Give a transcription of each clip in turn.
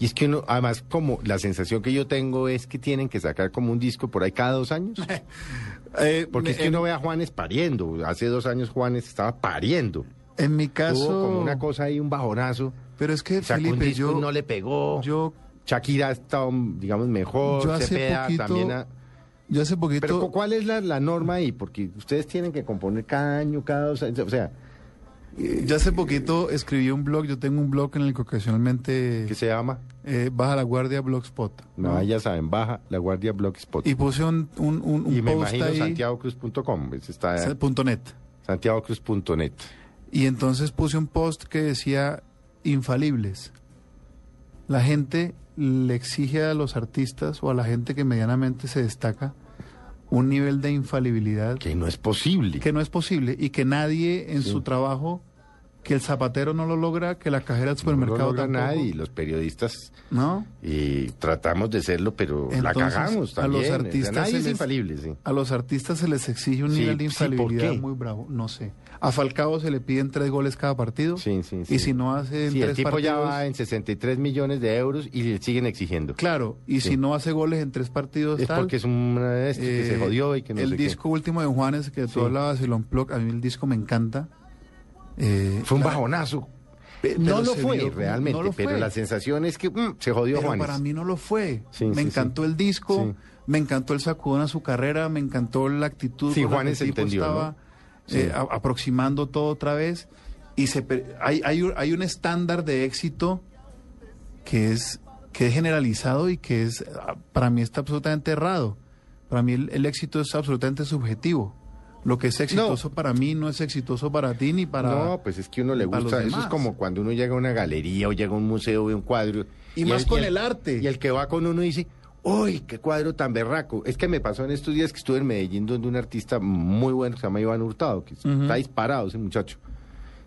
Y es que uno, además, como la sensación que yo tengo es que tienen que sacar como un disco por ahí cada dos años. Eh, Porque es que uno ve a Juanes pariendo. Hace dos años Juanes estaba pariendo. En mi caso... Tuvo como una cosa ahí, un bajonazo. Pero es que, un Felipe, y yo... no le pegó. Yo, Shakira ha estado, digamos, mejor. yo hace Cepeda poquito... también ha- Yo hace poquito... Pero ¿cu- ¿cuál es la, la norma ahí? Porque ustedes tienen que componer cada año, cada dos años. O sea, Yo hace poquito escribí un blog, yo tengo un blog en el que ocasionalmente ¿qué se llama? eh, baja la guardia blogspot. No, ¿no? ya saben, baja la guardia blogspot. Y puse un, un, un, un Y me post imagino ahí, santiagocruz.com. ese Está punto net. santiagocruz.net. Y entonces puse un post que decía infalibles. La gente le exige a los artistas o a la gente que medianamente se destaca un nivel de infalibilidad Que no es posible. que no es posible y que nadie en Sí. su trabajo, que el zapatero no lo logra, que la cajera del no lo supermercado logra tampoco, nadie. y Los periodistas ¿no? y tratamos de serlo, pero la cagamos a los también. O sea, artistas nadie se es les- infalible, sí. A los artistas se les exige un Sí, nivel de sí, ¿por infalibilidad muy bravo, no sé. A Falcao se le piden tres goles cada partido Sí, sí, sí. y si no hace Sí, el tres tipo ya partidos, va en 63 millones de euros y le siguen exigiendo. claro, y si no hace goles en tres partidos Es tal, porque es un de estos que se eh, jodió y que no el sé qué. disco último de Juanes que tú hablabas, el Unplugged, a mí el disco me encanta. Eh, Fue un bajonazo. No lo fue realmente, no lo pero fue. la sensación es que mm, se jodió Pero Juanes. para mí no lo fue. Sí, me sí, encantó sí. el disco, me encantó el sacudón a su carrera, me encantó la actitud Sí, con la Juanes que el tipo entendió, estaba ¿no? Eh, a- aproximando todo otra vez. Y se hay, hay, un- hay un estándar de éxito que es, que es generalizado y que es ah, para mí está absolutamente errado. Para mí el, el éxito es absolutamente subjetivo. Lo que es exitoso para mí no es exitoso para ti ni para... No, pues es que uno le gusta. Eso es como cuando uno llega a una galería o llega a un museo ve un cuadro. Y más con el arte. Y el que va con uno dice, ¡Uy, qué cuadro tan berraco! Es que me pasó en estos días que estuve en Medellín donde un artista muy bueno que se llama Iván Hurtado, que está disparado ese muchacho.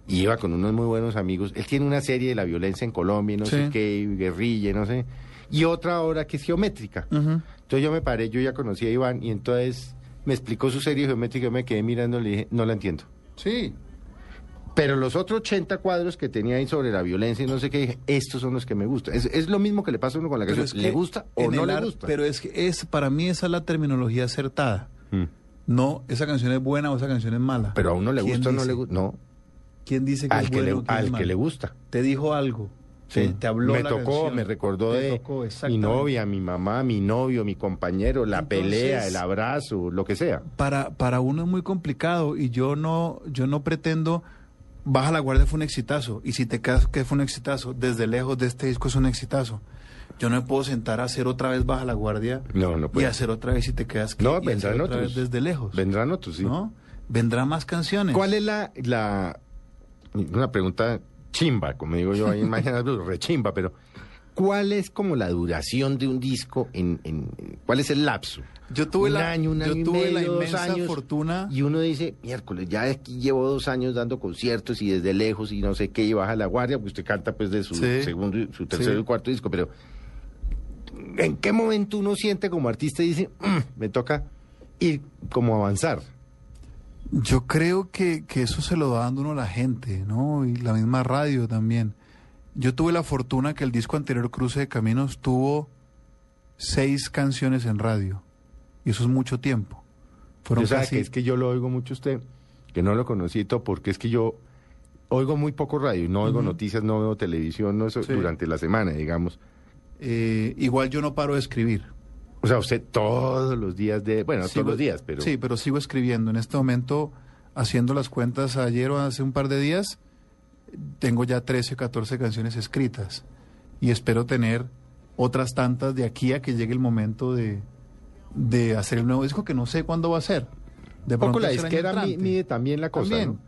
Y iba con unos muy buenos amigos. Él tiene una serie de la violencia en Colombia, no sé qué, guerrilla, no sé. Y otra obra que es geométrica. Entonces yo me paré, yo ya conocía a Iván, y entonces me explicó su serie geométrica, yo me quedé mirando y le dije, no la entiendo. Sí. Pero los otros 80 cuadros que tenía ahí sobre la violencia y no sé qué, dije, estos son los que me gustan. Es, es lo mismo que le pasa a uno con la canción. es ¿Le que gusta o no le gusta? Pero es que es, para mí esa es la terminología acertada. Mm. No, esa canción es buena o esa canción es mala. Pero a uno le ¿Quién gusta o no le gusta. No, ¿Quién dice que al, es que, le, bueno es al que le gusta. Te dijo algo. Te, te habló me la tocó, canción. me recordó Te de tocó, mi novia, mi mamá, mi novio, mi compañero, la Entonces- pelea, el abrazo, lo que sea. Para, para uno es muy complicado y yo no, yo no pretendo. Baja la guardia fue un exitazo. Y si te quedas que fue un exitazo, desde lejos de este disco es un exitazo. Yo no me puedo sentar a hacer otra vez Baja la guardia No, no y hacer otra vez si te quedas que No, y hacer vendrán otra otros. vez desde lejos. Vendrán otros, sí. ¿no? Vendrán más canciones. ¿Cuál es la, la. Una pregunta chimba, como digo yo ahí en Mañana Blue, rechimba, pero. ¿Cuál es como la duración de un disco? En, en- ¿Cuál es el lapso? Yo tuve un la, año, un año yo y tuve medio, la inmensa años, fortuna. Y uno dice, miércoles, ya aquí llevo dos años dando conciertos y desde lejos y no sé qué, y baja la guardia, porque usted canta pues de su Sí. segundo, su tercero Sí. y cuarto disco, pero ¿en qué momento uno siente como artista y dice, "Mm, me toca ir como avanzar? Yo creo que, que eso se lo va dando uno a la gente, ¿no? Y la misma radio también. Yo tuve la fortuna que el disco anterior, Cruce de Caminos, tuvo seis canciones en radio. Y eso es mucho tiempo. Fueron Yo casi... que es que yo lo oigo mucho a usted, que no lo conocí todo, porque es que yo oigo muy poco radio, no oigo noticias, no veo televisión, no eso, Sí. durante la semana, digamos. eh, igual yo no paro de escribir. O sea, usted todos los días de, bueno, Sigo- todos los días, pero Sí, pero sigo escribiendo. En este momento, haciendo las cuentas ayer o hace un par de días, tengo ya 13 o 14 canciones escritas. Y espero tener otras tantas de aquí a que llegue el momento de, de hacer el nuevo disco, que no sé cuándo va a ser. De poco la disquera mide también la cosa, También. ¿no?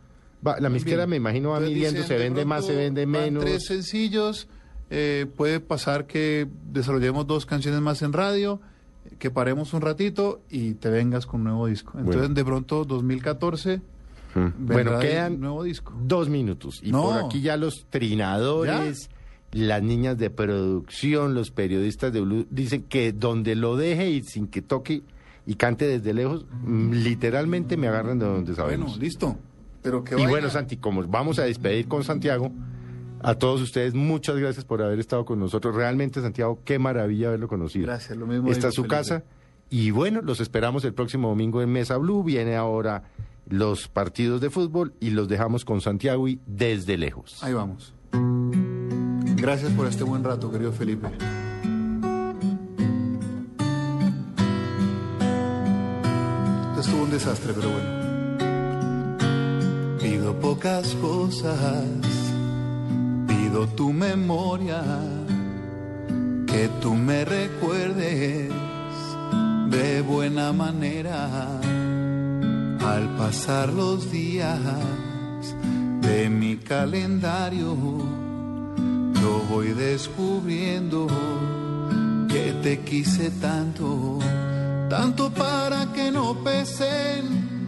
Va- la También. disquera me imagino va Entonces midiendo, dicen, se de vende más, se vende menos. tres sencillos, eh, puede pasar que desarrollemos dos canciones más en radio, que paremos un ratito y te vengas con un nuevo disco. Entonces, Bueno. de pronto, 2014, Mm. vendrá Bueno, quedan nuevo disco. dos minutos. Y No. por aquí ya los trinadores, las niñas de producción, los periodistas de Blue dicen que donde lo deje y sin que toque y cante desde lejos, mm, literalmente me agarran de donde sabemos. Bueno, listo. Pero que Y bueno, Santi, como vamos a despedir con Santiago, a todos ustedes muchas gracias por haber estado con nosotros. Realmente, Santiago, qué maravilla haberlo conocido. Gracias, lo mismo Esta es su casa. Y bueno, los esperamos el próximo domingo en Mesa Blue. Viene ahora los partidos de fútbol y los dejamos con Santiago y desde lejos. Ahí vamos. Gracias por este buen rato, querido Felipe. Esto estuvo un desastre, pero bueno. Pido pocas cosas, tu memoria, que tú me recuerdes de buena manera al pasar los días de mi calendario. Yo voy descubriendo que te quise tanto, tanto para que no pesen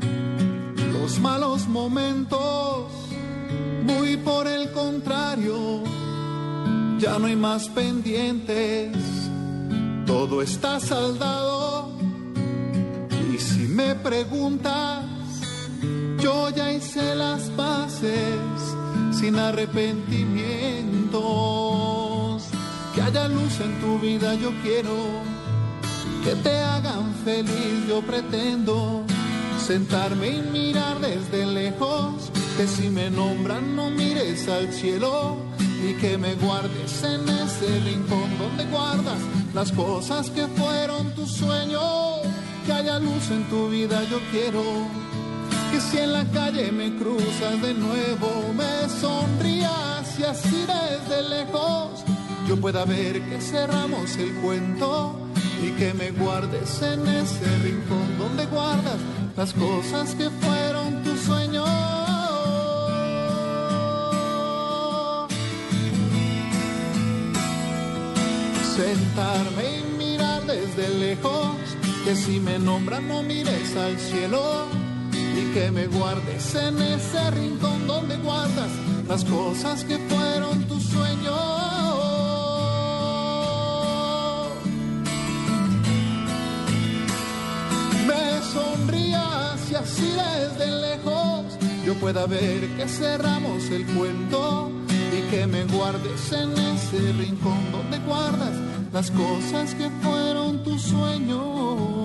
los malos momentos. Ya no hay más pendientes, todo está saldado. Y si me preguntas, yo ya hice las paces sin arrepentimientos. Que haya luz en tu vida, yo quiero que te hagan feliz, yo pretendo sentarme y mirar desde lejos. Que si me nombran, no mires al cielo y que me guardes en ese rincón donde guardas las cosas que fueron tus sueños. Que haya luz en tu vida, yo quiero que si en la calle me cruzas de nuevo, me sonrías y así desde lejos yo pueda ver que cerramos el cuento y que me guardes en ese rincón donde guardas las cosas que fueron tus sueños. Sentarme y mirar desde lejos, que si me nombran no mires al cielo y que me guardes en ese rincón donde guardas las cosas que fueron tus sueños. Me sonrías y así desde lejos yo pueda ver que cerramos el cuento y que me guardes en ese rincón donde guardas las cosas que fueron tus sueños.